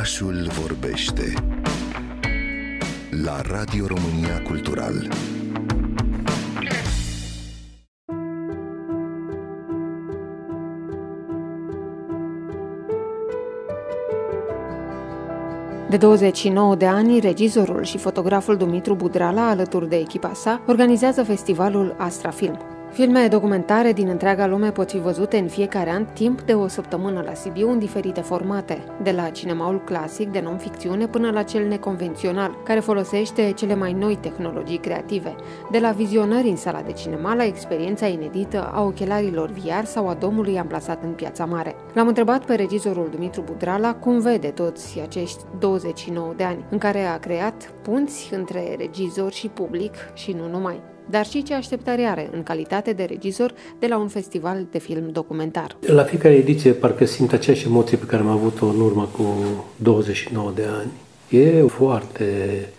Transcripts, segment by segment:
Orașul vorbește la Radio România Cultural. De 29 de ani, regizorul și fotograful Dumitru Budrala, alături de echipa sa, organizează festivalul Astra Film. Filme documentare din întreaga lume pot fi văzute în fiecare an timp de o săptămână la Sibiu în diferite formate, de la cinemaul clasic de non-ficțiune până la cel neconvențional, care folosește cele mai noi tehnologii creative, de la vizionări în sala de cinema la experiența inedită a ochelarilor VR sau a domului amplasat în piața mare. L-am întrebat pe regizorul Dumitru Budrala cum vede toți acești 29 de ani, în care a creat punți între regizor și public și nu numai dar și ce așteptare are în calitate de regizor de la un festival de film documentar. La fiecare ediție parcă simt aceeași emoție pe care am avut-o în urmă cu 29 de ani. E foarte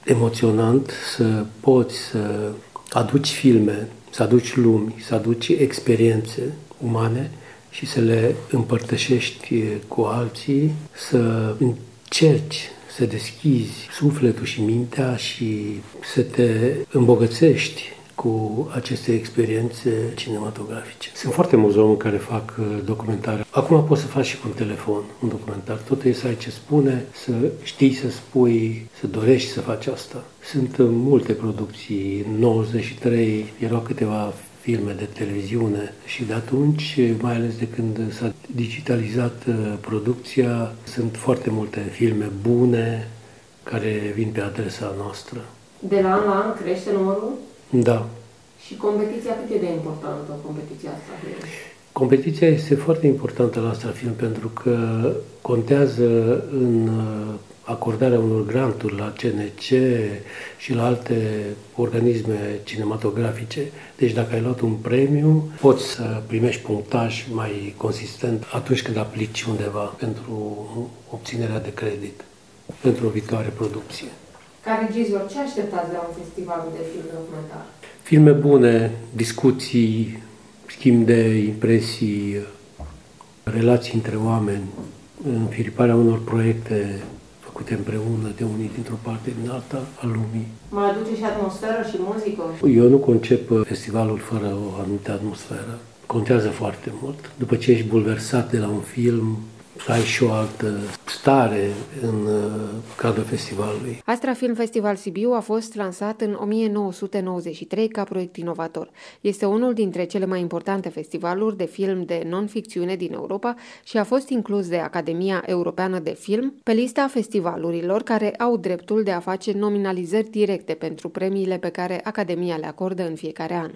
emoționant să poți să aduci filme, să aduci lumi, să aduci experiențe umane și să le împărtășești cu alții, să încerci să deschizi sufletul și mintea și să te îmbogățești cu aceste experiențe cinematografice. Sunt foarte mulți oameni care fac uh, documentare. Acum poți să faci și cu un telefon un documentar. Tot e să ai ce spune, să știi să spui, să dorești să faci asta. Sunt uh, multe producții. În 93 erau câteva filme de televiziune și de atunci, mai ales de când s-a digitalizat uh, producția, sunt foarte multe filme bune care vin pe adresa noastră. De la an la an crește numărul? Da. Și competiția cât e de importantă, competiția asta? Competiția este foarte importantă la asta film pentru că contează în uh, acordarea unor granturi la CNC și la alte organisme cinematografice. Deci dacă ai luat un premiu, poți să primești punctaj mai consistent atunci când aplici undeva pentru obținerea de credit pentru o viitoare producție. Ca regizor, ce așteptați de la un festival de film documentar? Filme bune, discuții, schimb de impresii, relații între oameni, înfiriparea unor proiecte făcute împreună de unii dintr-o parte din alta a lumii. Mai aduce și atmosferă și muzică? Eu nu concep festivalul fără o anumită atmosferă. Contează foarte mult. După ce ești bulversat de la un film, să ai și o altă stare în uh, cadrul festivalului. Astra Film Festival Sibiu a fost lansat în 1993 ca proiect inovator. Este unul dintre cele mai importante festivaluri de film de non-ficțiune din Europa și a fost inclus de Academia Europeană de Film pe lista festivalurilor care au dreptul de a face nominalizări directe pentru premiile pe care Academia le acordă în fiecare an.